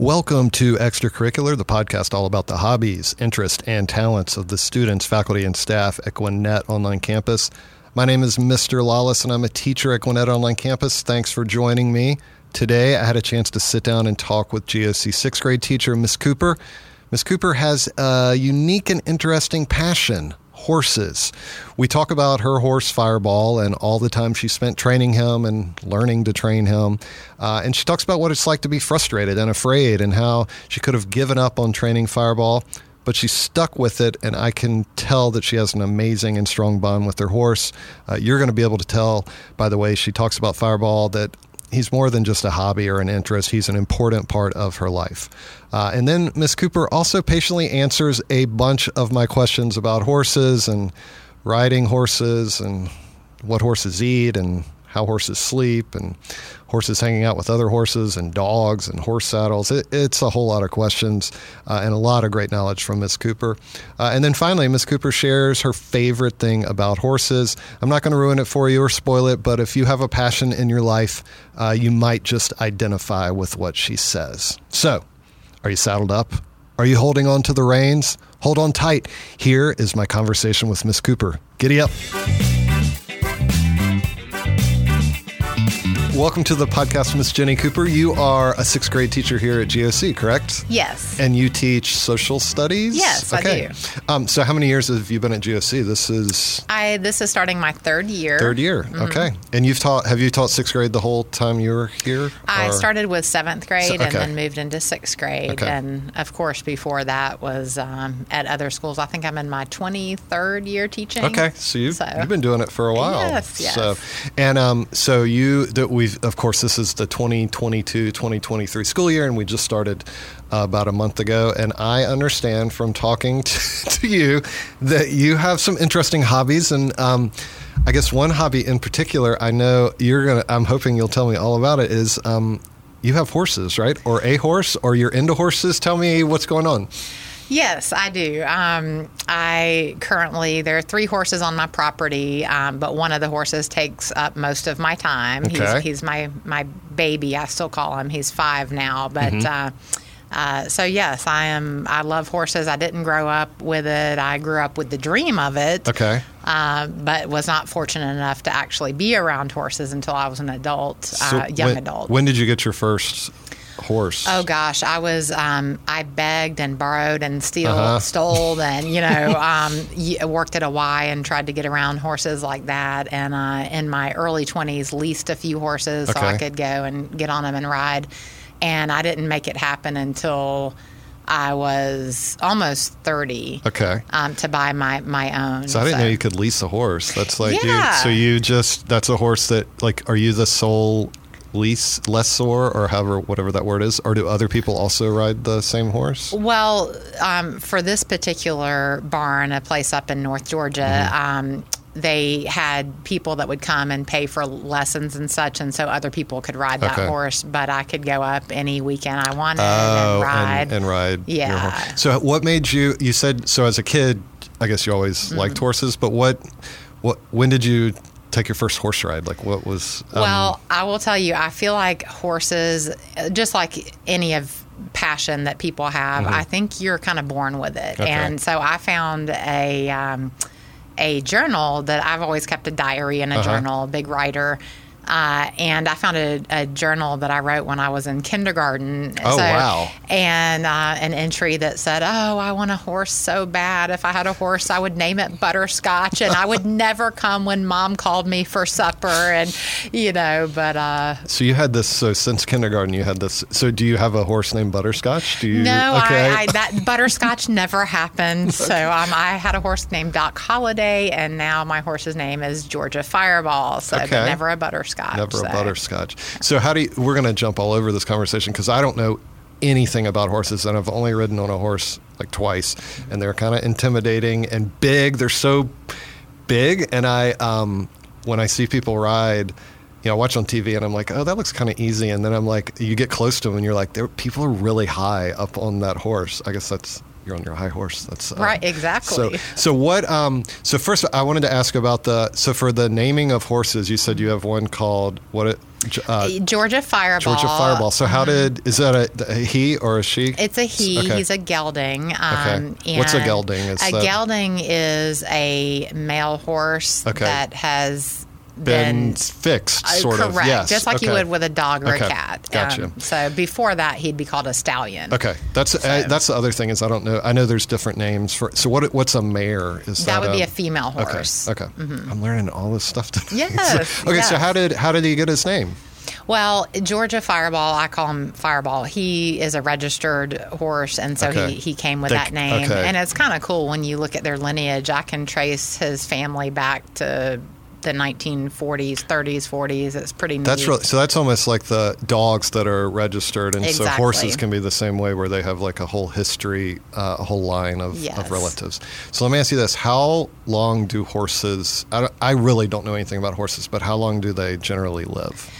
Welcome to Extracurricular, the podcast all about the hobbies, interests, and talents of the students, faculty, and staff at Gwinnett Online Campus. My name is Mr. Lawless, and I'm a teacher at Gwinnett Online Campus. Thanks for joining me. Today, I had a chance to sit down and talk with GOC sixth grade teacher Miss Cooper. Miss Cooper has a unique and interesting passion horses. We talk about her horse Fireball and all the time she spent training him and learning to train him. Uh, and she talks about what it's like to be frustrated and afraid and how she could have given up on training Fireball, but she stuck with it. And I can tell that she has an amazing and strong bond with her horse. Uh, you're going to be able to tell by the way she talks about Fireball that he's more than just a hobby or an interest. He's an important part of her life. Uh, and then Miss Cooper also patiently answers a bunch of my questions about horses and riding horses and what horses eat and how horses sleep and horses hanging out with other horses and dogs and horse saddles. It, it's a whole lot of questions uh, and a lot of great knowledge from Miss Cooper. Uh, and then finally, Miss Cooper shares her favorite thing about horses. I'm not going to ruin it for you or spoil it, but if you have a passion in your life, uh, you might just identify with what she says. So, are you saddled up? Are you holding on to the reins? Hold on tight. Here is my conversation with Miss Cooper. Giddy up. Welcome to the podcast, Miss Jenny Cooper. You are a sixth grade teacher here at GOC, correct? Yes. And you teach social studies? Yes, I do. Um, so, how many years have you been at GOC? This is I this is starting my third year. third year. Okay. And you've taught? Have you taught sixth grade the whole time you were here? I or- started with seventh grade So- and then moved into sixth grade. Okay. And of course, before that was um, at other schools. I think I'm in my 23rd year teaching. Okay, so you've, So- you've been doing it for a while. Yes, yes. So, and um, so you that we've of course this is the 2022-2023 school year, and we just started uh, about a month ago. And I understand from talking to, to you that you have some interesting hobbies, and um, I guess one hobby in particular, I know you're gonna. I'm hoping you'll tell me all about it. Is um, you have horses, right? Or a horse, or you're into horses? Tell me what's going on. Yes, I do. Um, I currently there are three horses on my property, um, but one of the horses takes up most of my time. Okay. He's, he's my my baby. I still call him. He's five now, but. Uh, uh, so yes, I am. I love horses. I didn't grow up with it. I grew up with the dream of it, Okay. uh, but was not fortunate enough to actually be around horses until I was an adult, uh, young when, adult. When did you get your first horse? Oh gosh, I was um, I begged and borrowed and steal, Uh-huh. stole and you know um, worked at a Y and tried to get around horses like that. And uh, in my early twenties, leased a few horses so I could go and get on them and ride. And I didn't make it happen until I was almost thirty. Okay. Um, to buy my my own. So I didn't know you could lease a horse. That's like Yeah. you. So you just that's a horse that like are you the sole lease lessor or however whatever that word is, or do other people also ride the same horse? Well, um, for this particular barn, a place up in North Georgia, Mm-hmm. um, they had people that would come and pay for lessons and such, and so other people could ride that Okay. horse. But I could go up any weekend I wanted Oh, and ride. and, and ride. Yeah. So what made you? You said so as a kid. I guess you always Mm-hmm. liked horses, but what? What? When did you take your first horse ride? Like what was? um, Well, I will tell you, I feel like horses, just like any of passion that people have, I think you're kind of born with it. Mm-hmm. Okay. And so I found a um, a journal that I've always kept a diary and a Uh-huh. journal, big writer. Uh, and I found a, a journal that I wrote when I was in kindergarten. Oh, wow. And uh, an entry that said, "Oh, I want a horse so bad. If I had a horse, I would name it Butterscotch, and I would never come when Mom called me for supper." And you know, but uh, So you had this. So since kindergarten, you had this. So do you have a horse named Butterscotch? Do you? no, Okay. I, I, that Butterscotch never happened. So um, I had a horse named Doc Holiday, and now my horse's name is Georgia Fireball. So, Okay. never a Butterscotch. Never so. a butterscotch. So how do you? We're going to jump all over this conversation because I don't know anything about horses, and I've only ridden on a horse like twice, and they're kind of intimidating and big. They're so big, and I um, when I see people ride. You know, I watch on TV and I'm like, oh, that looks kind of easy. And then I'm like, you get close to them and you're like, people are really high up on that horse. I guess that's you're on your high horse. That's uh, Right, exactly. So, so what? Um, so first, I wanted to ask about the. So for the naming of horses, you said you have one called what? It, uh, Georgia Fireball. Georgia Fireball. So how did is that a, a he or a she? It's a he. Okay. He's a gelding. Um, Okay. What's a gelding? Is a that- gelding is a male horse Okay. that has been been fixed, uh, sort correct, of. Yes. just like you would with a dog or Okay. a cat. Um, Gotcha. so before that, he'd be called a stallion. Okay, that's uh, that's the other thing is I don't know. I know there's different names for. So what what's a mare? Is that, That would be a a female Okay. horse. Okay. I'm learning all this stuff today. Yes, okay. So how did how did he get his name? Well, Georgia Fireball, I call him Fireball. He is a registered horse, and so Okay. he, he came with They- that name. okay. And it's kind of cool when you look at their lineage. I can trace his family back to the 1940s, 30s, 40s. It's pretty neat. That's really so. That's almost like the dogs that are registered, and so horses can be the same way, where they have like a whole history, uh, a whole line of, Yes. of relatives. So let me ask you this: How long do horses? I, I really don't know anything about horses, but how long do they generally live?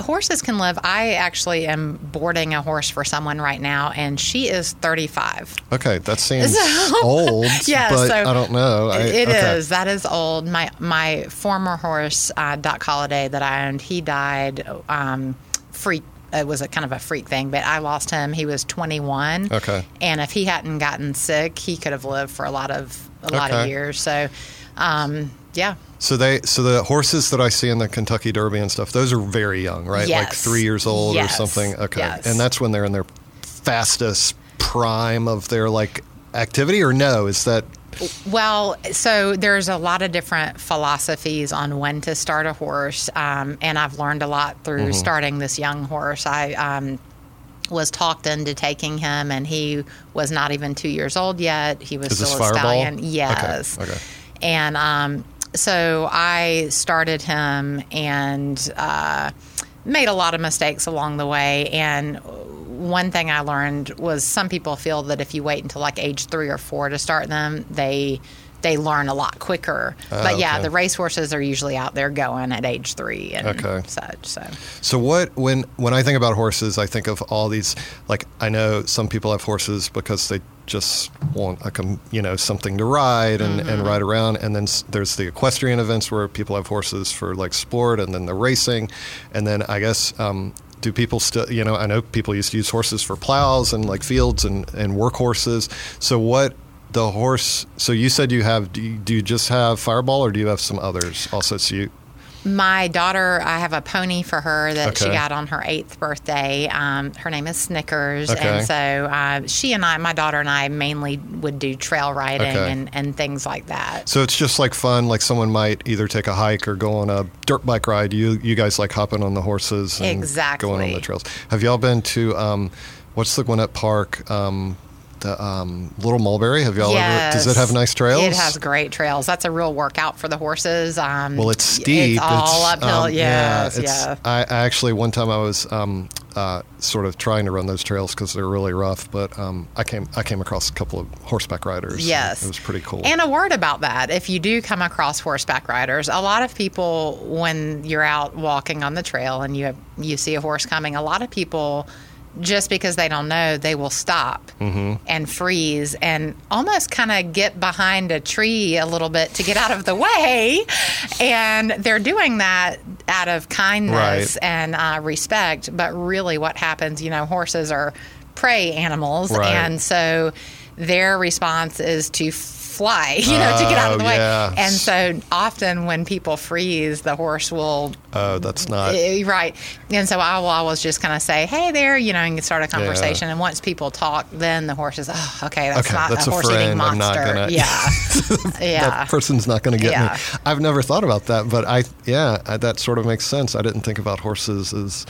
Horses can live. I actually am boarding a horse for someone right now, and she is 35. Okay, that seems So- old, Yeah, so I don't know. I, It is. okay. That is old. My my former horse, uh, Doc Holiday, that I owned, he died. Um, freak. It was a kind of a freak thing, but I lost him. He was 21. Okay. And if he hadn't gotten sick, he could have lived for a lot of a lot of years. So, um, yeah. So they, so the horses that I see in the Kentucky Derby and stuff, those are very young, right? Like three years old Yes. or something. Okay, Yes. and that's when they're in their fastest prime of their like activity, or no? Is that Well, so there's a lot of different philosophies on when to start a horse, um, and I've learned a lot through Mm-hmm. starting this young horse. I um, was talked into taking him, and he was not even two years old yet. He was Is still a Fireball? stallion. Okay, Yes. okay. And um, so I started him and uh, made a lot of mistakes along the way. And one thing I learned was some people feel that if you wait until like age three or four to start them, they they learn a lot quicker. but yeah, Ah, okay. the race horses are usually out there going at age three and Okay. such. So So what when when I think about horses, I think of all these like I know some people have horses because they just want like a, you know something to ride and, and ride around. And then s- there's the equestrian events where people have horses for like sport and then the racing. And then I guess um, do people still you know I know people used to use horses for plows and like fields and and work horses so what the horse so you said you have do you, do you just have fireball or do you have some others also? So you My daughter, I have a pony for her that she got on her eighth birthday. Um, her name is Snickers, Okay. and so uh, she and I, my daughter and I, mainly would do trail riding Okay. and, and things like that. So it's just like fun. Like someone might either take a hike or go on a dirt bike ride. You you guys like hopping on the horses and Exactly. going on the trails. Have y'all been to um, what's the Gwinnett Park? Um, the um, Little Mulberry. Have y'all ever? Does it have nice trails? It has great trails. That's a real workout for the horses. Um, Well, it's steep. It's all It's, uphill. um, yeah, yes, it's- yeah. I, I actually one time I was um, uh, sort of trying to run those trails because they're really rough, but um, I came I came across a couple of horseback riders. Yes. it was pretty cool. And a word about that. If you do come across horseback riders, a lot of people, when you're out walking on the trail and you have, you see a horse coming, a lot of people, just because they don't know, they will stop Mm-hmm. and freeze and almost kind of get behind a tree a little bit to get out of the way. And they're doing that out of kindness Right. and uh, respect. But really, what happens, you know, horses are prey animals. Right. And so their response is to fly, you know, to get out of the Oh, way. yeah. And so often when people freeze, the horse will, oh, that's not. eh, right. And so I will always just kind of say, hey there, you know, and start a conversation. And once people talk, then the horse is, oh, okay, that's Okay, not that's a a horse eating friend. I'm not monster. gonna- Yeah. yeah. that person's not going to get Yeah. me. I've never thought about that, but I yeah, I, that sort of makes sense. I didn't think about horses as,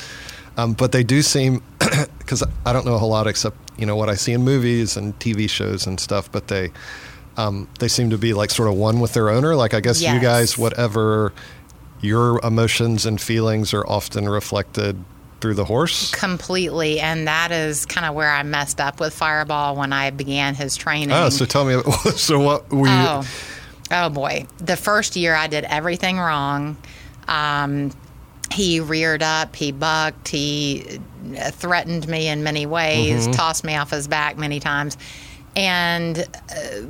um, but they do seem because I don't know a whole lot except you know what I see in movies and TV shows and stuff, but they um, they seem to be like sort of one with their owner. Like I guess you guys, whatever your emotions and feelings are often reflected through the horse. Completely. And that is kind of where I messed up with Fireball when I began his training. Oh, so tell me, so what were you? Oh, oh boy! The first year I did everything wrong. Um, he reared up, he bucked, he uh, threatened me in many ways, Mm-hmm. tossed me off his back many times, And uh,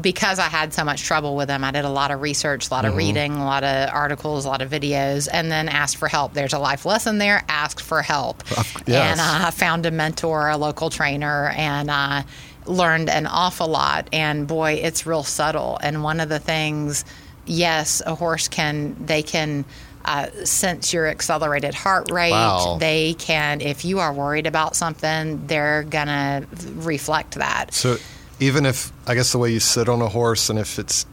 because I had so much trouble with them, I did a lot of research, a lot of reading, a lot of articles, a lot of videos, and then asked for help. There's a life lesson there. Ask for help, yes. and I found a mentor, a local trainer, and uh, learned an awful lot. And boy, it's real subtle. And one of the things, yes, a horse can they can. Uh, sense your accelerated heart rate. Wow. They can, if you are worried about something, they're gonna reflect that. So even if I guess the way you sit on a horse and if it's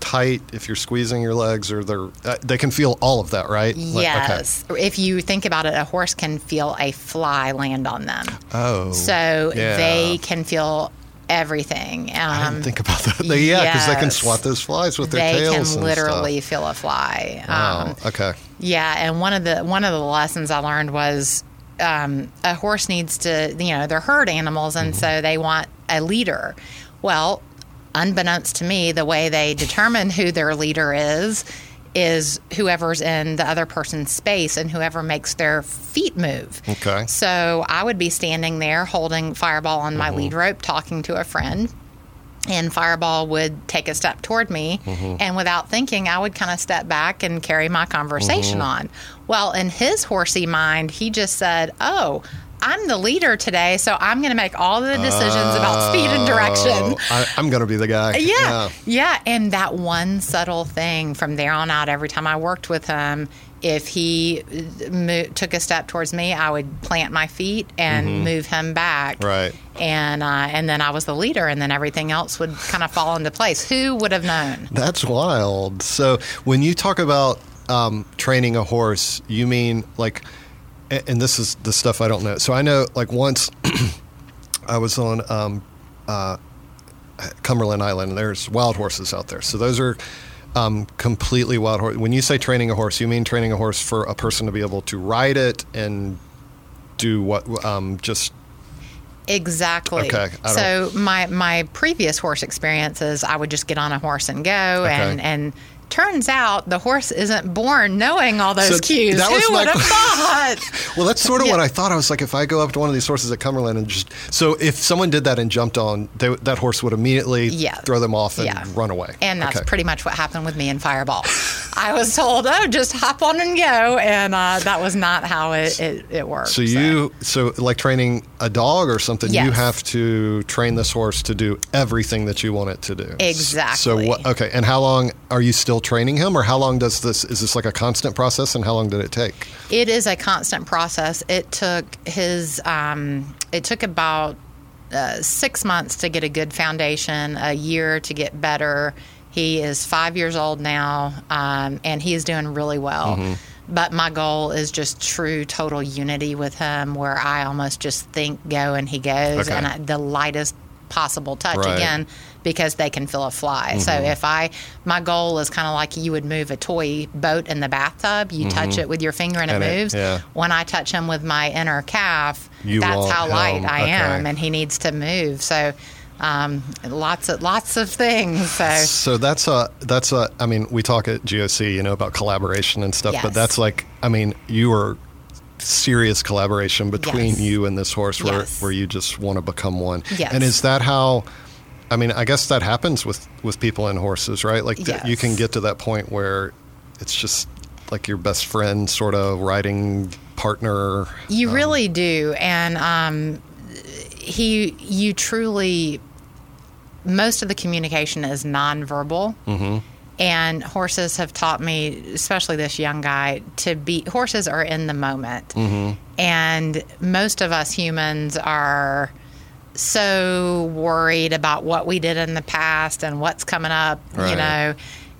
tight, if you're squeezing your legs or they're uh, they can feel all of that, right? Like, okay. Yes. If you think about it, a horse can feel a fly land on them. Oh. So yeah. they can feel everything. I Um, didn't think about that. They, yeah, because they can swat those flies with their they tails. can and literally stuff. feel a fly. Wow. Um, okay. yeah, and one of the one of the lessons I learned was um, a horse needs to, you know, they're herd animals, and Mm-hmm. so they want a leader. Well, unbeknownst to me, the way they determine who their leader is is whoever's in the other person's space and whoever makes their feet move. Okay. So I would be standing there holding Fireball on Mm-hmm. my lead rope, talking to a friend. And Fireball would take a step toward me, Mm-hmm. and without thinking, I would kind of step back and carry my conversation Mm-hmm. on. Well, in his horsey mind, he just said, Oh, I'm the leader today, so I'm going to make all the decisions about speed and direction. Oh, I, I'm going to be the guy. Yeah, yeah, and that one subtle thing from there on out, every time I worked with him, if he uh, mo- took a step towards me, I would plant my feet and move him back. Mm-hmm. Right. And uh, and then I was the leader, and then everything else would kind of fall into place. Who would have known? That's wild. So when you talk about um, training a horse, you mean like, and this is the stuff I don't know. So I know like once I was on um, uh, Cumberland Island. and There's wild horses out there. So those are um, completely wild horse. When you say training a horse, you mean training a horse for a person to be able to ride it and do what? Um, just Exactly. Okay, So my my previous horse experiences, I would just get on a horse and go, and and turns out the horse isn't born knowing all those So cues. that was Who would have thought? Well, that's sort of Yeah. what I thought. I was like, if I go up to one of these horses at Cumberland and just so if someone did that and jumped on, they, that horse would immediately Yeah. throw them off and Yeah. run away. And that's Okay. pretty much what happened with me in Fireball. I was told, oh, just hop on and go. And uh, that was not how it, it, it worked. So you so like training a dog or something, you have to train this horse to do everything that you want it to do. Exactly. So what? Okay, and how long are you still training him, or how long does this? Is this like a constant process, and how long did it take? It is a constant process. It took his, um, it took about uh, six months to get a good foundation, a year to get better. He is five years old now, um, and he is doing really well. Mm-hmm. But my goal is just true total unity with him, where I almost just think go and he goes, Okay. and I, the lightest possible touch Right. again because they can feel a fly. So Mm-hmm. if I, my goal is kind of like you would move a toy boat in the bathtub. You touch it with your finger and, Mm-hmm. And it it- moves. yeah. When I touch him with my inner calf, You that's how light him- I okay. am, and he needs to move. So. Um, lots of lots of things. So So that's a that's a. I mean, we talk at GOC, you know, about collaboration and stuff, but that's like, I mean, you are serious collaboration between Yes. you and this horse, where Yes. where you just want to become one. Yes. And is that how? I mean, I guess that happens with with people and horses, right? Like th- you can get to that point where it's just like your best friend, sort of riding partner. You really do, and um, he, you truly, most of the communication is nonverbal. Mm-hmm. And horses have taught me, especially this young guy, to be. Horses are in the moment, and most of us humans are so worried about what we did in the past and what's coming up. You know.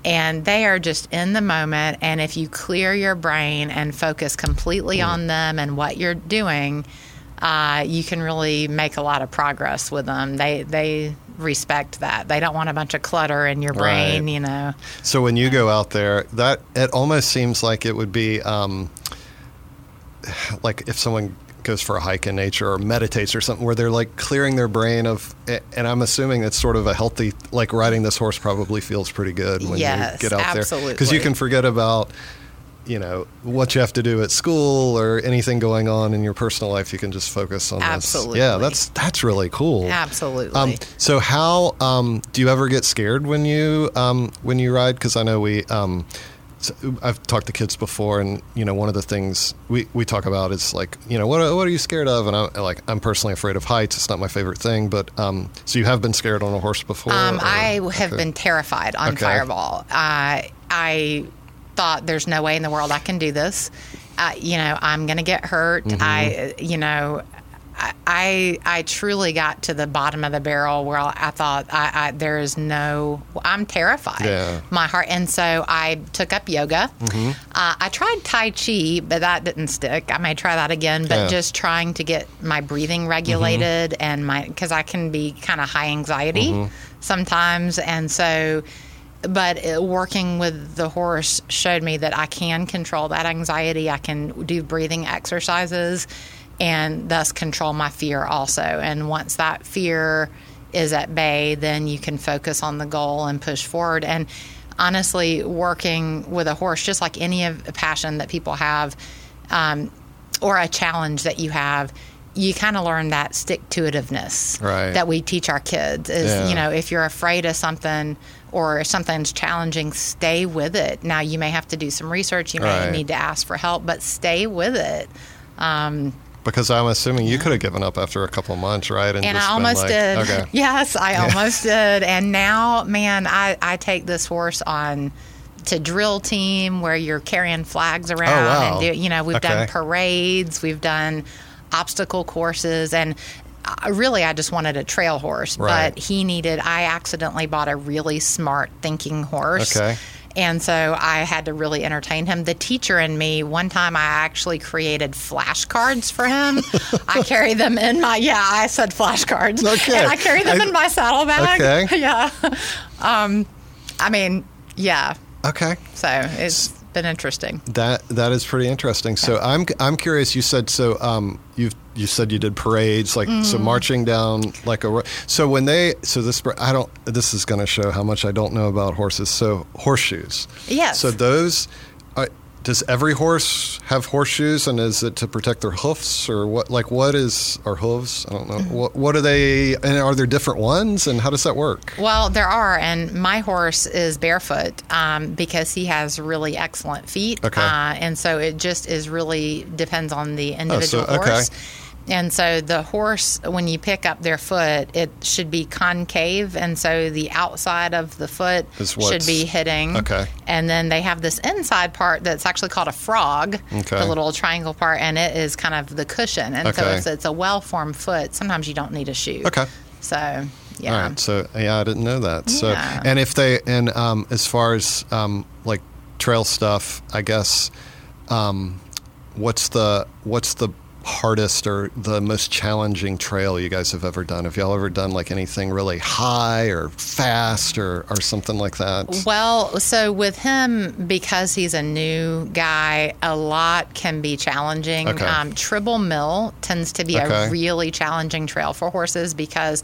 And they are just in the moment. And if you clear your brain and focus completely on them and what you're doing, uh, you can really make a lot of progress with them. They they respect that. They don't want a bunch of clutter in your brain. Right. You know. So when you go out there, that it almost seems like it would be um, like if someone goes for a hike in nature or meditates or something, where they're like clearing their brain of. And I'm assuming it's sort of a healthy, like riding this horse probably feels pretty good when Yes, you get out there because you can forget about. you know what you have to do at school or anything going on in your personal life, you can just focus on Absolutely. this. Yeah, that's that's really cool. Absolutely. Um, so how um, do you ever get scared when you um, when you ride? Because I know we. I've talked to kids before, and you know, one of the things we, we talk about is like, you know, what are, what are you scared of? And I'm like, I'm personally afraid of heights. It's not my favorite thing, but um, so you have been scared on a horse before? Um, I have okay. been terrified on Okay. Fireball. Uh, I thought there's no way in the world I can do this. Uh, you know, I'm going to get hurt. Mm-hmm. I, you know, I, I truly got to the bottom of the barrel where I thought I, I there is no. I'm terrified. Yeah. My heart, and so I took up yoga. Mm-hmm. Uh, I tried Tai Chi, but that didn't stick. I may try that again, but Yeah. Mm-hmm. just trying to get my breathing regulated and my because I can be kind of high anxiety Mm-hmm. sometimes, and so. But working with the horse showed me that I can control that anxiety. I can do breathing exercises, and thus control my fear also. And once that fear is at bay, then you can focus on the goal and push forward. And honestly, working with a horse, just like any of a passion that people have, um, or a challenge that you have, you kind of learn that stick to itiveness Right. that we teach our kids. Is Yeah. you know, if you're afraid of something or if something's challenging, stay with it. Now you may have to do some research, you may Right. need to ask for help, but stay with it. Um, because I'm assuming you could have given up after a couple of months, right? and just I almost like, did. Okay. Yes, I almost did. And now, man, I, I take this horse on to drill team where you're carrying flags oh, around Oh, wow. and do, you know we've Okay. done parades, we've done obstacle courses, and I, really I just wanted a trail horse, Right. but he needed. I accidentally bought a really smart thinking horse. Okay. And so I had to really entertain him. The teacher and me, one time I actually created flashcards for him. I carry them in my, yeah, I said flashcards. Okay. And I carry them I- in my saddlebag. Okay. Yeah. Um, I mean, yeah. Okay. So it's been interesting. That that is pretty interesting. So I'm I'm curious. You said so. Um, you you said you did parades like Mm-hmm. so marching down like a. So when they so this I don't. This is going to show how much I don't know about horses. So horseshoes. Yes. So those. Are, does every horse have horseshoes, and is it to protect their hoofs, or what? Like, what is or hooves? I don't know. Mm-hmm. What, what are they? And are there different ones? And how does that work? Well, there are, and my horse is barefoot um, because he has really excellent feet. Okay. Uh, and so it just is really depends on the individual Oh, okay. horse. And so the horse, when you pick up their foot, it should be concave, and so the outside of the foot should be hitting. okay. And then they have this inside part that's actually called a frog, Okay. the little triangle part, and it is kind of the cushion. And so if it's a well-formed foot, sometimes you don't need a shoe. Okay. So yeah. All right. So yeah, I didn't know that. So Yeah. and if they and um, as far as um, like trail stuff, I guess um, what's the what's the hardest or the most challenging trail you guys have ever done? Have y'all ever done like anything really high or fast or or something like that? Well, so with him, because he's a new guy, a lot can be challenging. Okay. Um, Tribble Mill tends to be Okay. a really challenging trail for horses because.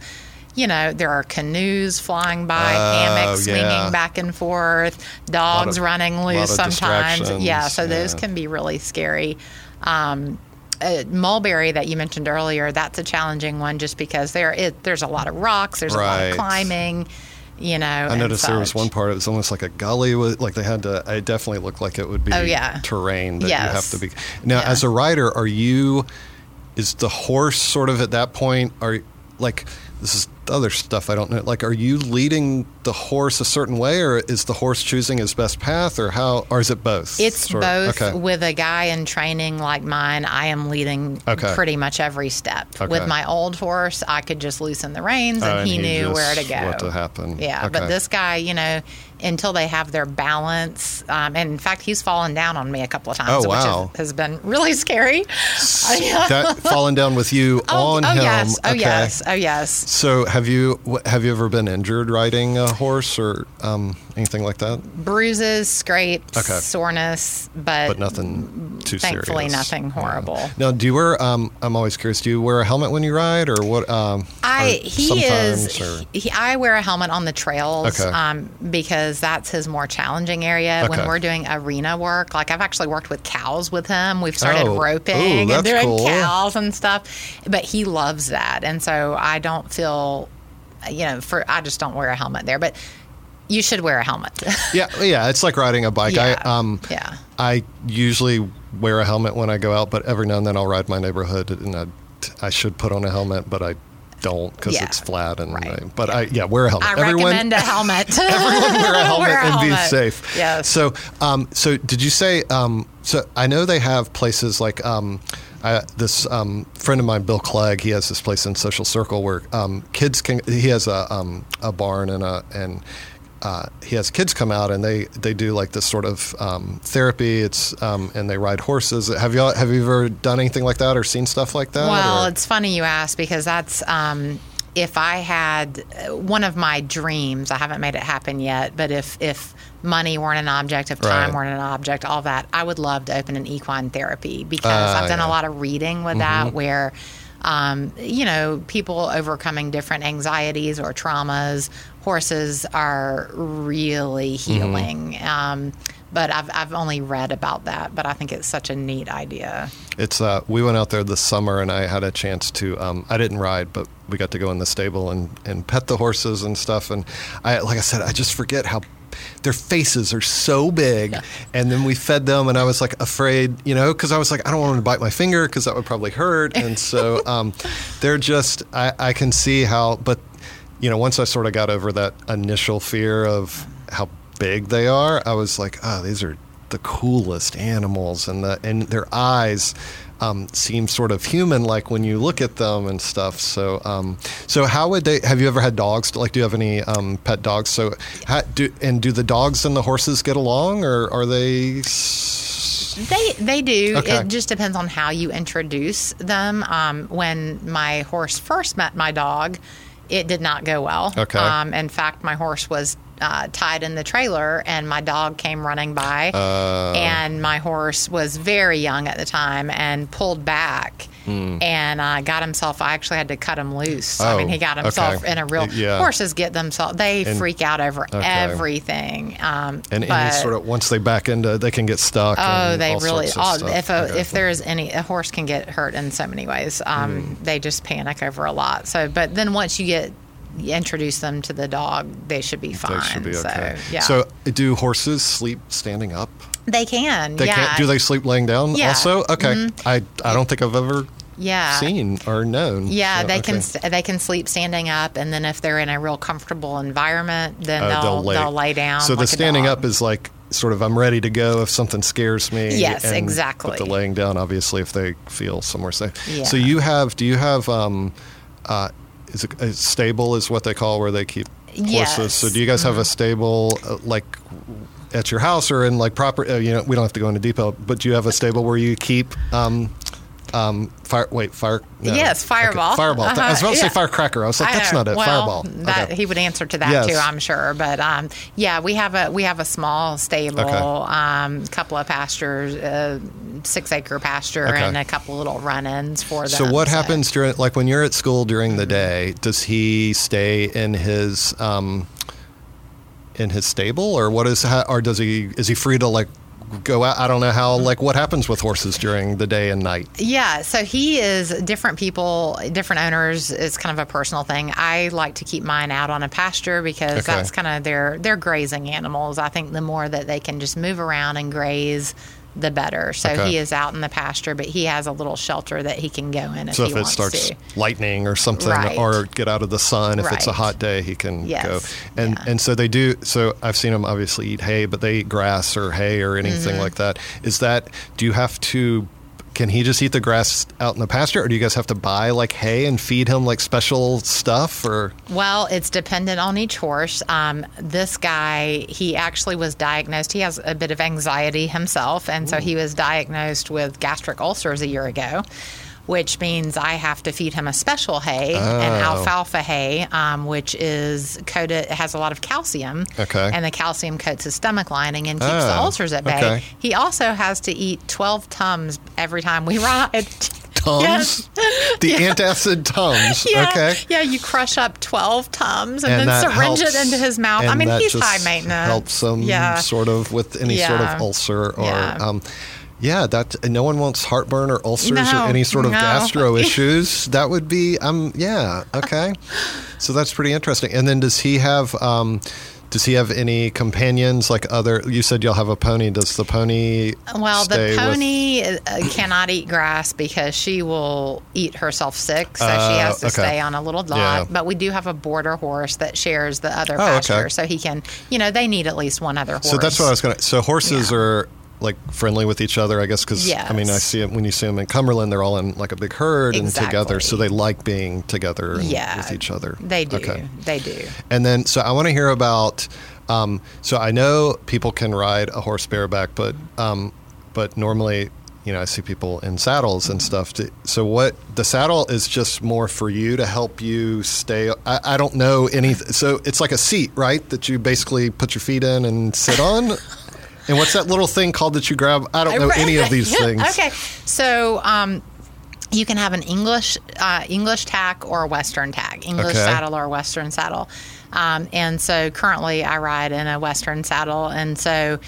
You know, there are canoes flying by, Oh, hammocks yeah. swinging back and forth, dogs of- running loose sometimes. Yeah, so distractions, those can be really scary. Um, uh, mulberry that you mentioned earlier, that's a challenging one just because there it, there's a lot of rocks, there's a lot of climbing, you know. I noticed there was one part. It was almost like a gully. With, like they had to. It definitely looked like it would be Oh, yeah. terrain that you have to be. Now, Yeah. as a rider, are you? Is the horse sort of at that point? Are like this is other stuff I don't know. Like, are you leading the horse a certain way, or is the horse choosing his best path, or how? Or is it both? It's Sort both. Okay. With a guy in training like mine, I am leading Okay. pretty much every step. Okay. With my old horse, I could just loosen the reins Oh, and, and he he knew where to go. what to happen. Yeah, but this guy, you know, until they have their balance, um, and in fact, he's fallen down on me a couple of times, Oh, which wow. has, been really scary. That falling down with you oh, on oh him. yes, oh okay. yes, oh yes. So have you have you ever been injured riding a horse or um, anything like that? Bruises, scrapes, Okay. soreness, but, But nothing too thankfully serious. nothing horrible. Now, do you wear? Um, I'm always curious. Do you wear a helmet when you ride, or what? Um, I or he is. He, I wear a helmet on the trails Okay. um, because that's his more challenging area. When we're doing arena work, like I've actually worked with cows with him. We've started Oh. roping Ooh, and doing cool. cows and stuff. But he loves that, and so I don't feel, you know, for I just don't wear a helmet there. But you should wear a helmet. yeah, yeah. It's like riding a bike. Yeah, I um, yeah. I usually wear a helmet when I go out, but every now and then I'll ride my neighborhood, and I, I should put on a helmet, but I don't because Yeah, it's flat and. right. I- but I yeah, wear a helmet. I Everyone, recommend a helmet. everyone wear a helmet Wear a and be safe. Yes. So, um, so did you say? Um, so I know they have places like um, I, this um, friend of mine, Bill Clegg. He has this place in Social Circle where um, kids can. He has a um, a barn and a and. Uh, he has kids come out and they, they do like this sort of um, therapy. It's um, and they ride horses. Have you have you ever done anything like that or seen stuff like that? Well, or- it's funny you ask because that's um, if I had uh, one of my dreams. I haven't made it happen yet, but if if money weren't an object, if time Right. weren't an object, all that, I would love to open an equine therapy because Ah, I've done yeah. Mm-hmm. a lot of reading with that where. Um, you know, people overcoming different anxieties or traumas, horses are really Mm-hmm. healing. Um, but I've, I've only read about that, but I think it's such a neat idea. It's uh, we went out there this summer and I had a chance to. Um, I didn't ride, but we got to go in the stable and, and pet the horses and stuff. And I, like I said, I just forget how their faces are so big. And then we fed them, and I was like afraid, you know, because I was like, I don't want them to bite my finger because that would probably hurt. And so um, they're just, I, I can see how, but you know, once I sort of got over that initial fear of how big they are, I was like, oh, these are the coolest animals, and the and their eyes um, seem sort of human, like when you look at them and stuff. So, um, so how would they? Have you ever had dogs? Like, do you have any um, pet dogs? So, how, do and do the dogs and the horses get along, or are they? They they do. Okay. It just depends on how you introduce them. Um, when my horse first met my dog, it did not go well. Okay. Um, in fact, my horse was uh, tied in the trailer, and my dog came running by, Uh. and my horse was very young at the time and pulled back. Hmm. And uh, got himself. I actually had to cut him loose. I Oh, mean, he got himself okay. in a real. Yeah. Horses get themselves. They And- freak out over okay. everything. Um, And but, any sort of once they back into, they can get stuck. Oh, they all really. of Oh, if a, Okay. if there is any, a horse can get hurt in so many ways. Um, Hmm. They just panic over a lot. So, but then once you get introduce them to the dog, they should be fine. They should be okay. So, yeah, So, do horses sleep standing up? they can. They yeah. can't. Do they sleep laying down Yeah. Mm-hmm. also? Okay. I I don't think I've ever Yeah. seen or known. Yeah, So, they can okay. st- they can sleep standing up, and then if they're in a real comfortable environment, then Uh, they'll they'll lay, down. So the like a standing up is like sort of I'm ready to go if something scares me. Yes, and- exactly. But the laying down, obviously, if they feel somewhere safe. Yeah. So you have? Do you have? Um, uh, is it a stable? Is what they call where they keep horses. Yes. Mm-hmm. So do you guys have a stable uh, like? At your house or in like proper, uh, you know, we don't have to go into detail, but do you have a stable where you keep um, um, fire? Wait, fire? no. Yes, Fireball. Fireball. I was Uh-huh, about to say firecracker. I was like, that's not it. Well, Fireball. That Okay. he would answer to that Yes. too, I'm sure. But um, yeah, we have a we have a small stable, Okay. um, couple of pastures, uh, six acre pasture, Okay. and a couple little run-ins for them. So what happens during like when you're at school during the day? Does he stay in his um, in his stable, or what is or does he is he free to like go out? I don't know how like what happens with horses during the day and night. Yeah, so he is different people, different owners. It's kind of a personal thing. I like to keep mine out on a pasture because Okay. that's kind of their they're grazing animals. I think the more that they can just move around and graze, the better. So Okay. he is out in the pasture, but he has a little shelter that he can go in if So he if it wants starts to. lightning or something, Right. or get out of the sun, if it's a hot day, he can Yes. go. And Yeah. and so they do. So I've seen them obviously eat hay, but they eat grass or hay or anything Mm-hmm. like that. Is that do you have to? Can he just eat the grass out in the pasture, or do you guys have to buy like hay and feed him like special stuff? Or Well, it's dependent on each horse. Um, this guy, he actually was diagnosed. He has a bit of anxiety himself, and so he was diagnosed with gastric ulcers a year ago. Which means I have to feed him a special hay, Oh. an alfalfa hay, um, which is coated, has a lot of calcium. Okay. And the calcium coats his stomach lining and keeps the Oh, ulcers at bay. okay. He also has to eat 12 Tums every time we ride. Tums? The antacid Tums. Yeah, Okay. yeah, you crush up 12 Tums and, And then syringe helps- it into his mouth. I mean, he's high maintenance. Helps him Yeah. sort of with any sort of ulcer or. Yeah. Um, yeah, that no one wants heartburn or ulcers No, or any sort of no. gastro issues. That would be um yeah okay, so that's pretty interesting. And then does he have um, does he have any companions like other? You said you'll have a pony. Does the pony? Well, the pony uh, cannot eat grass because she will eat herself sick, so she Uh, has to okay. stay on a little lot. Yeah. But we do have a border horse that shares the other Oh, okay. pasture, so he can, you know, they need at least one other horse. So that's what I was going to. So horses Yeah. are like friendly with each other, I guess. Because I mean, I see it when you see them in Cumberland, they're all in like a big herd and together, so they like being together Yeah, with each other. They do. Okay. They do. And then, so I want to hear about. Um, so I know people can ride a horse bareback, but um, but normally, you know, I see people in saddles and stuff. To, so what the saddle is just more for you to help you stay. I, I don't know anything. So it's like a seat, right? That you basically put your feet in and sit on. And what's that little thing called that you grab? I don't know any of these things. okay, so um, you can have an English uh, English tack or a Western tack, English Okay. saddle or Western saddle. Um, and so currently I ride in a Western saddle, and so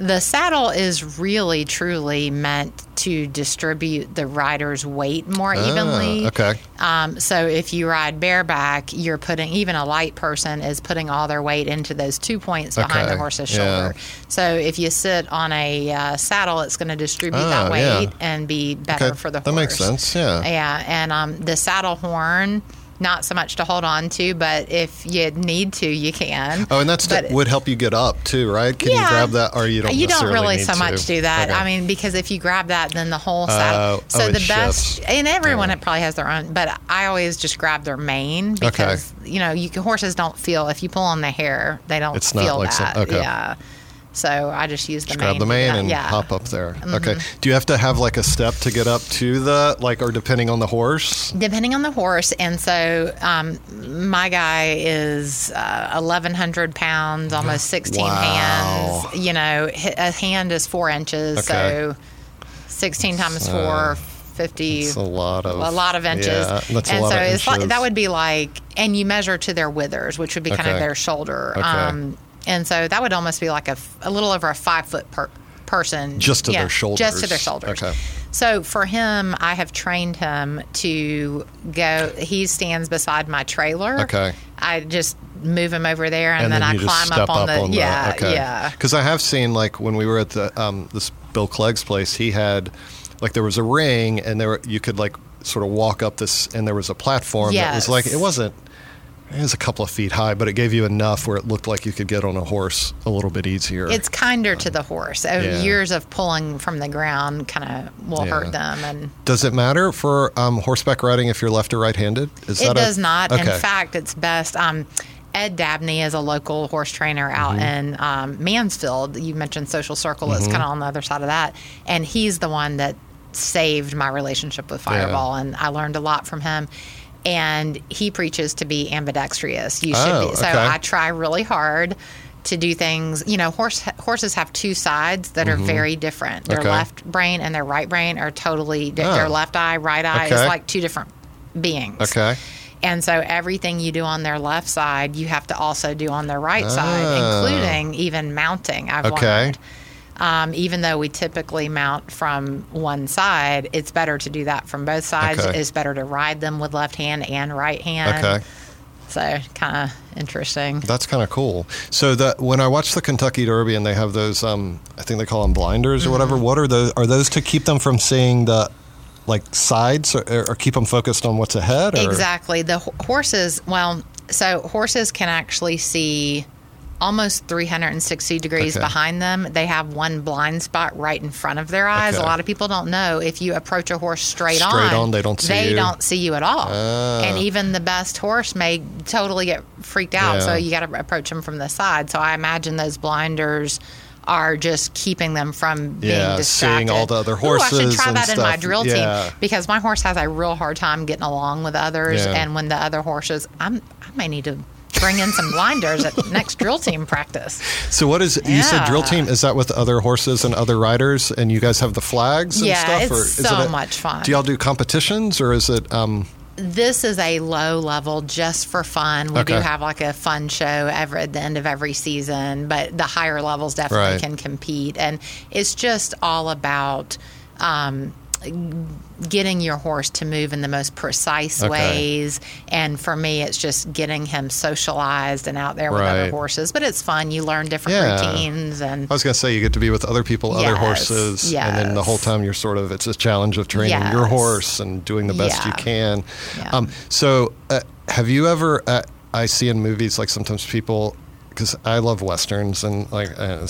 the saddle is really truly meant to distribute the rider's weight more evenly. Ah, okay. Um, so if you ride bareback, you're putting even a light person is putting all their weight into those two points behind Okay, the horse's yeah. shoulder. So if you sit on a uh, saddle, it's going to distribute Ah, that weight yeah. and be better Okay, for the horse. that makes sense. Yeah. Yeah, and um, the saddle horn. Not so much to hold on to, but if you need to, you can. Oh, and that's But- would help you get up too, right? Can you grab that, or you don't? You don't really so to? much do that. Okay. I mean, because if you grab that, then the whole saddle. Uh, oh, so oh, the best, shifts. and everyone Yeah. it probably has their own, but I always just grab their mane because you know you horses don't feel if you pull on the hair, they don't It's not feel like some- that. okay. Yeah. So I just use the Just mane. grab the mane and yeah. Mm-hmm. hop up there. Okay. Do you have to have like a step to get up to the like, or depending on the horse? Depending on the horse, and so um, my guy is uh, eleven hundred pounds, almost sixteen Wow. hands. You know, a hand is four inches, Okay. so sixteen times uh, four, fifty. It's a lot of a lot of inches. Yeah, that's a and lot so of it's like, that would be like, and you measure to their withers, which would be kind of their shoulder. Okay. Um, and so that would almost be like a, a little over a five foot per person. Just to Yeah, their shoulders. Just to their shoulders. Okay. So for him, I have trained him to go. He stands beside my trailer. Okay. I just move him over there, and, and then, then, I climb just step up on the. yeah, okay. yeah. Because I have seen like when we were at the um, this Bill Clegg's place, he had like there was a ring, and there were, you could like sort of walk up this, and there was a platform that was like it wasn't. It was a couple of feet high, but it gave you enough where it looked like you could get on a horse a little bit easier. It's kinder to the horse. Oh, Yeah. Years of pulling from the ground kind of will Yeah. hurt them, and Does it matter for um, horseback riding if you're left or right-handed? Is It that a- does not. Okay. In fact, it's best. Um, Ed Dabney is a local horse trainer out Mm-hmm. in um, Mansfield. You mentioned Social Circle. It's kind of on the other side of that. And he's the one that saved my relationship with Fireball. And I learned a lot from him. And he preaches to be ambidextrous. You should Oh, be. So okay. I try really hard to do things. You know, horse horses have two sides that are very different. Their Mm-hmm. Okay. left brain and their right brain are totally. di- Oh. Their left eye, right eye is like two different beings. Okay. And so everything you do on their left side, you have to also do on their right side, Ah. including even mounting. I've Okay. learned. Um, even though we typically mount from one side, it's better to do that from both sides. Okay. It's better to ride them with left hand and right hand. Okay. So kind of interesting. That's kind of cool. So that when I watch the Kentucky Derby and they have those, um, I think they call them blinders or whatever. Mm-hmm. What are those? Are those to keep them from seeing the like sides or, or keep them focused on what's ahead? Or? Exactly. The horses, well, so horses can actually see almost 360 degrees Okay. behind them. They have one blind spot right in front of their eyes. Okay. A lot of people don't know if you approach a horse straight, Straight on, they don't see They you. don't see you at all. Ah. And even the best horse may totally get freaked out. So you got to approach them from the side. So I imagine those blinders are just keeping them from being Yeah, distracted. seeing all the other horses. Ooh, I should try that in my drill Yeah. team because my horse has a real hard time getting along with others, Yeah. and when the other horses, I'm I may need to bring in some blinders at next drill team practice. So what is you said drill team? Is that with other horses and other riders, and you guys have the flags and Yeah, stuff? it's or is so it a- much fun. Do y'all do competitions, or is it? Um, this is a low level just for fun. We do have like a fun show every at the end of every season, but the higher levels definitely Right. can compete, and it's just all about. Um, getting your horse to move in the most precise Okay. ways and for me it's just getting him socialized and out there with Right. other horses but it's fun you learn different Yeah. routines and I was going to say you get to be with other people, other Yes, horses, and then the whole time you're sort of it's a challenge of training your horse and doing the best you can. Yeah. Um, so, uh, have you ever? Uh, I see in movies like sometimes people. Because I love westerns and like, uh,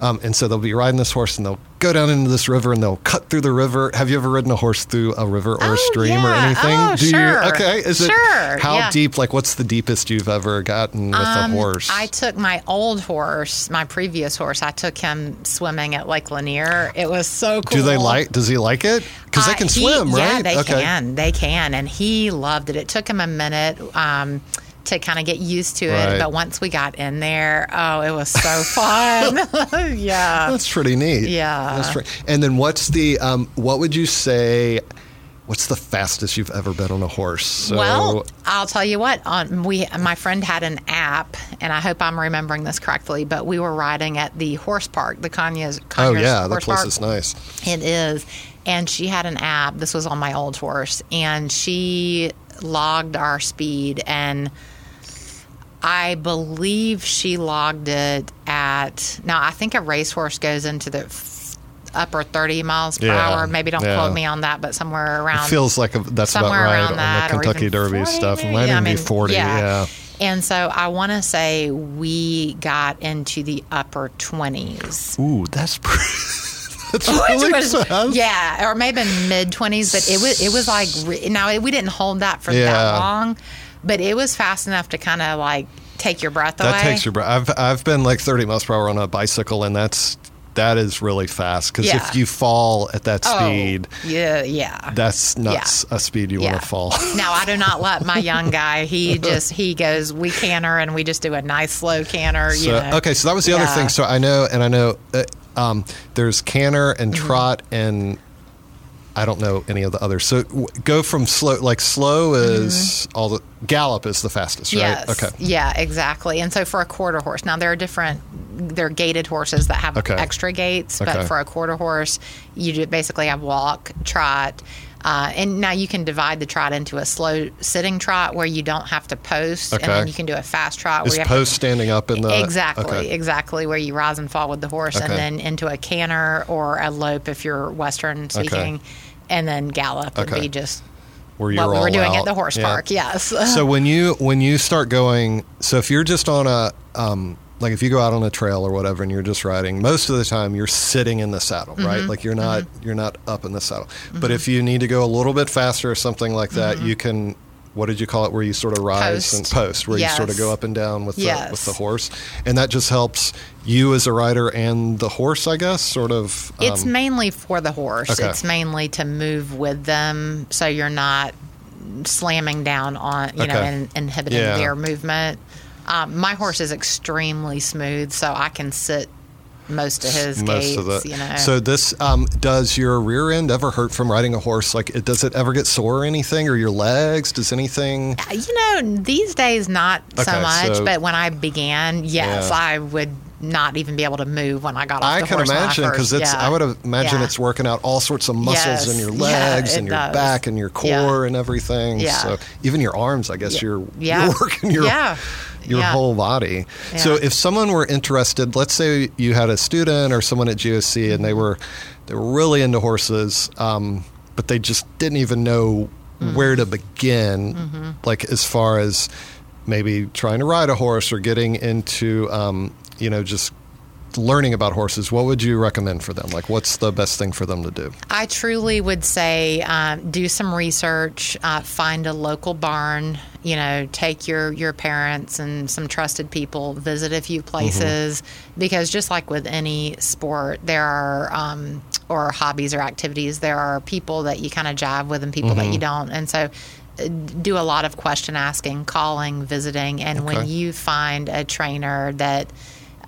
um, and so they'll be riding this horse and they'll go down into this river and they'll cut through the river. Have you ever ridden a horse through a river or Oh, a stream or anything? Oh, Do sure. you? Okay, is Sure, it how yeah. deep? Like, what's the deepest you've ever gotten with Um, a horse? I took my old horse, my previous horse. I took him swimming at Lake Lanier. It was so cool. Do they like? Does he like it? Because they Uh, can he- swim, right? Yeah, they okay. can. They can, and he loved it. It took him a minute. Um, to kind of get used to it, Right. but once we got in there, oh, it was so fun. yeah. That's pretty neat. Yeah. That's pretty, and then what's the um, what would you say? What's the fastest you've ever been on a horse? So, well, I'll tell you what. On we, my friend had an app, and I hope I'm remembering this correctly. But we were riding at the horse park, the Conyers. oh yeah, that horse place park. is nice. It is. And she had an app. This was on my old horse. And she logged our speed. And I believe she logged it at. Now, I think a racehorse goes into the upper 30 miles per Yeah, hour. Maybe don't yeah. quote me on that, but somewhere around. It feels like a, that's about somewhere right around on that, the Kentucky Derby 40 stuff. Maybe? might even I be mean, forty. Yeah. And so I want to say we got into the upper 20s. Ooh, that's pretty. that's really was, fast. yeah, or maybe mid twenties, but it was it was like now we didn't hold that for Yeah. that long, but it was fast enough to kind of like take your breath away. That takes your breath. I've I've been like thirty miles per hour on a bicycle, and that's that is really fast. Because Yeah. if you fall at that Oh, speed, yeah, yeah. that's not s- a speed you yeah. want to fall. now I do not let my young guy. He just he goes. We canter and we just do a nice slow canter. you know. okay, so that was the other thing. So I know, and I know, uh, um, there's canter and Mm-hmm. trot, and I don't know any of the others. So w- go from slow, like slow is all the gallop is the fastest, right? Mm-hmm. Yes. Okay. Yeah, exactly. And so for a quarter horse, now there are different, there are gaited horses that have Okay. extra gaits, Okay. but for a quarter horse, you basically have walk, trot. Uh, and now you can divide the trot into a slow sitting trot where you don't have to post, and then you can do a fast trot where Is you have post standing up in the to, exactly, Okay. exactly where you rise and fall with the horse, Okay. and then into a canter or a lope if you're Western speaking, and then gallop would Okay. be just Where what you're we were doing out. at the horse Yeah. park. Yes. so when you when you start going so if you're just on a um, like if you go out on a trail or whatever and you're just riding most of the time you're sitting in the saddle right Mm-hmm. like you're not you're not up in the saddle but if you need to go a little bit faster or something like that you can what did you call it where you sort of rise. Post. and post where you sort of go up and down with the with the horse and that just helps you as a rider and the horse i guess sort of It's um, mainly for the horse. Okay. It's mainly to move with them, so you're not slamming down on you know and inhibiting Yeah. their movement. Um, my horse is extremely smooth, so I can sit most of his most gaits. of the you know, so this um, does your rear end ever hurt from riding a horse like it, does it ever get sore or anything or your legs does anything you know, these days not so much, so- but when I began, yes, Yeah. I would not even be able to move when I got off I the can imagine because it's. I would imagine it's working out all sorts of muscles Yes. in your legs it and your does. back and your Yeah. core and everything. Yeah. So even your arms, I guess Yeah. you're Yeah. you're working your Yeah. Your Yeah. whole body. So if someone were interested, let's say you had a student or someone at GOC and they were they were really into horses, um, but they just didn't even know Mm-hmm. where to begin, like as far as maybe trying to ride a horse or getting into um, you know just learning about horses, what would you recommend for them? Like, what's the best thing for them to do? I truly would say um, do some research, uh, find a local barn. You know, take your your parents and some trusted people, visit a few places, mm-hmm. because just like with any sport, there are um, or hobbies or activities, there are people that you kind of jive with and people mm-hmm. that you don't, and so uh, do a lot of question asking, calling, visiting, and okay. when you find a trainer that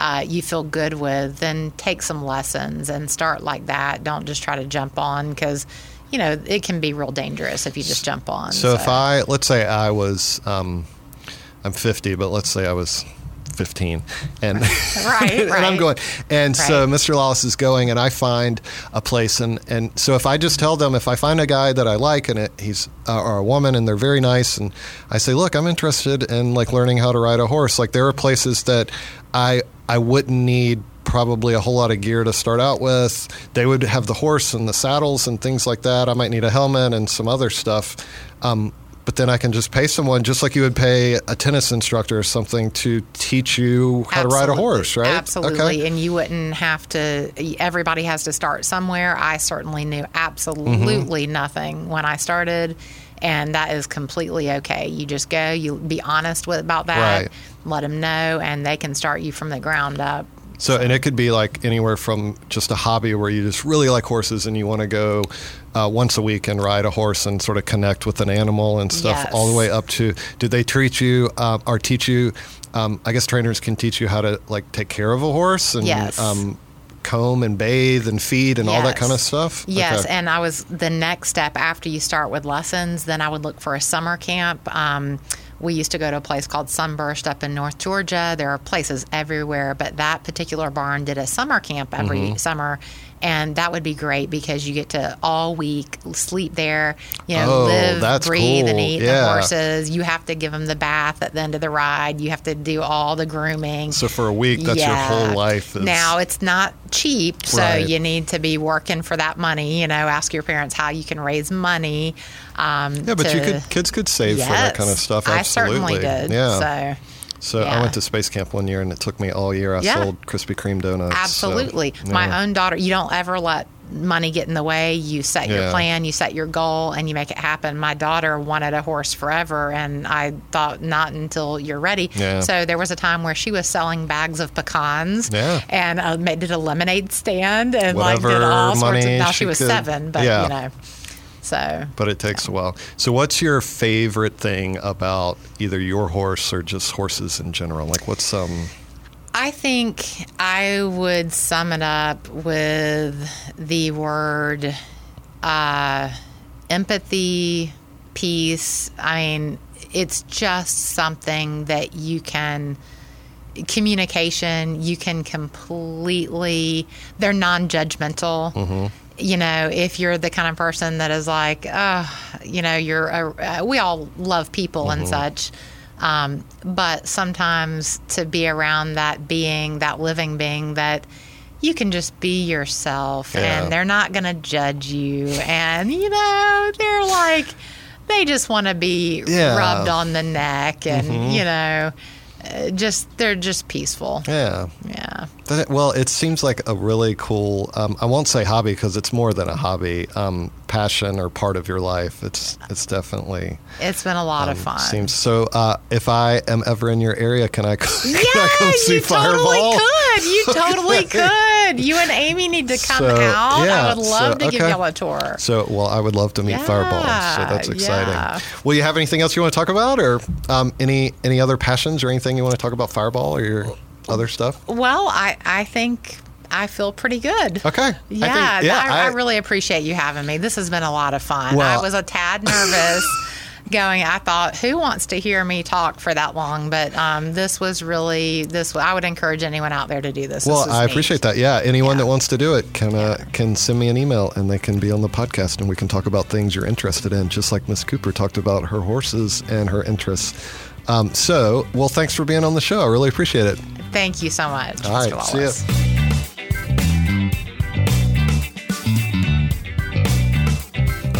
uh, you feel good with, then take some lessons and start like that. Don't just try to jump on because you know it can be real dangerous if you just jump on. So, so. if I let's say I was um, I'm 50, but let's say I was 15 and right, and right. I'm going and right. so Mr. Lawless is going and I find a place and and so if I just tell them if I find a guy that I like and it, he's uh, or a woman and they're very nice and I say look I'm interested in like learning how to ride a horse like there are places that I I wouldn't need probably a whole lot of gear to start out with. They would have the horse and the saddles and things like that. I might need a helmet and some other stuff. Um, but then I can just pay someone just like you would pay a tennis instructor or something to teach you how Absolutely. to ride a horse, right? Absolutely. Okay. And you wouldn't have to, everybody has to start somewhere. I certainly knew absolutely mm-hmm. nothing when I started and that is completely okay. You just go, you be honest with about that, right. let them know, and they can start you from the ground up. So, and it could be like anywhere from just a hobby where you just really like horses and you want to go uh, once a week and ride a horse and sort of connect with an animal and stuff, yes. all the way up to do they treat you uh, or teach you? Um, I guess trainers can teach you how to like take care of a horse and yes. um, comb and bathe and feed and yes. all that kind of stuff? Yes, okay. and I was the next step after you start with lessons. Then I would look for a summer camp. Um, we used to go to a place called Sunburst up in North Georgia. There are places everywhere, but that particular barn did a summer camp every mm-hmm. summer, and that would be great because you get to all week sleep there, you know, oh, live, breathe, cool. and eat yeah. the horses. You have to give them the bath at the end of the ride. You have to do all the grooming. So for a week, that's yeah. your whole life. Is... Now it's not cheap, so right. you need to be working for that money. You know, ask your parents how you can raise money. Um, yeah, but to, you could kids could save yes, for that kind of stuff. Absolutely. I certainly did. Yeah. So so yeah. I went to space camp one year, and it took me all year. I yeah. sold Krispy Kreme donuts. Absolutely, so, my own daughter. You don't ever let money get in the way. You set your plan, you set your goal, and you make it happen. My daughter wanted a horse forever, and I thought not until you're ready. Yeah. So there was a time where she was selling bags of pecans, yeah. and uh, made did a lemonade stand, and Whatever like did all sorts of. Now she, she was could, seven, but you know. So, but it takes a while. So, what's your favorite thing about either your horse or just horses in general? Like, what's some? Um... I think I would sum it up with the word uh, empathy, peace. I mean, it's just something that you can communication you can completely they're non-judgmental mm-hmm you know, if you're the kind of person that is like, oh, you know, you're, a, uh, we all love people mm-hmm. and such. Um, but sometimes to be around that being, that living being that you can just be yourself yeah. and they're not going to judge you. And, you know, they're like, they just want to be yeah. rubbed on the neck and, mm-hmm. you know, uh, just they're just peaceful. Yeah. Yeah. well, it seems like a really cool. Um, I won't say hobby because it's more than a hobby. Um, passion or part of your life. It's it's definitely. It's been a lot um, of fun. Seems so. Uh, if I am ever in your area, can I? Can yeah, I come see you Fireball? totally could. You totally could. You and Amy need to come so, out. Yeah, I would love so, to okay. give y'all a tour. So, well, I would love to meet yeah, Fireball. So that's exciting. Yeah. Well, you have anything else you want to talk about, or um, any any other passions or anything you want to talk about Fireball or your other stuff? Well, I I think I feel pretty good. Okay. Yeah, I, think, yeah, I, I, I, really appreciate you having me. This has been a lot of fun. Well, I was a tad nervous. going i thought who wants to hear me talk for that long? But um, this was really this i would encourage anyone out there to do this. Well this i neat. appreciate that. Yeah anyone yeah. that wants to do it can uh, yeah. can send me an email and they can be on the podcast and we can talk about things you're interested in just like miss cooper talked about her horses and her interests. Um, so well thanks for being on the show. I really appreciate it. Thank you so much all right see you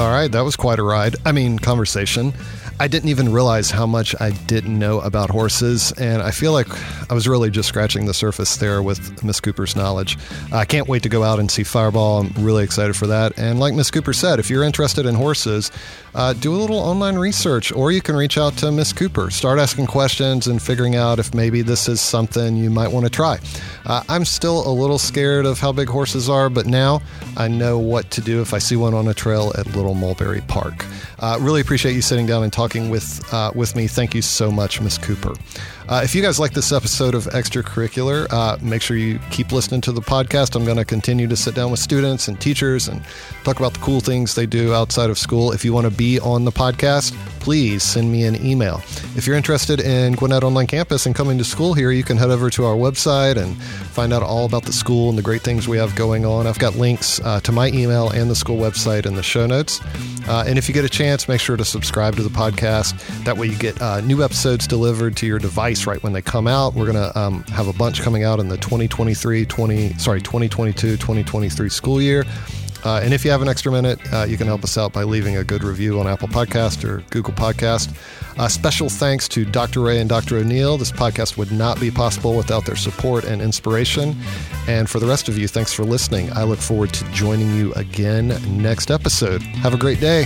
All right, that was quite a ride. I mean, conversation. I didn't even realize how much I didn't know about horses, and I feel like I was really just scratching the surface there with Miss Cooper's knowledge. I can't wait to go out and see Fireball. I'm really excited for that. And like Miss Cooper said, if you're interested in horses, uh, do a little online research, or you can reach out to Miss Cooper. Start asking questions and figuring out if maybe this is something you might want to try. Uh, I'm still a little scared of how big horses are, but now I know what to do if I see one on a trail at Little Mulberry Park. Uh, really appreciate you sitting down and talking with uh, with me. Thank you so much, Miss Cooper. Uh, if you guys like this episode of Extracurricular, uh, make sure you keep listening to the podcast. I'm going to continue to sit down with students and teachers and talk about the cool things they do outside of school. If you want to be on the podcast, please send me an email. If you're interested in Gwinnett Online Campus and coming to school here, you can head over to our website and find out all about the school and the great things we have going on. I've got links uh, to my email and the school website in the show notes. Uh, and if you get a chance, make sure to subscribe to the podcast. That way, you get uh, new episodes delivered to your device right when they come out. We're going to um, have a bunch coming out in the 2023 20 sorry 2022 2023 school year. Uh, and if you have an extra minute, uh, you can help us out by leaving a good review on Apple Podcast or Google Podcast. Special thanks to Dr. Ray and Dr. O'Neill. This podcast would not be possible without their support and inspiration. And for the rest of you, thanks for listening. I look forward to joining you again next episode. Have a great day.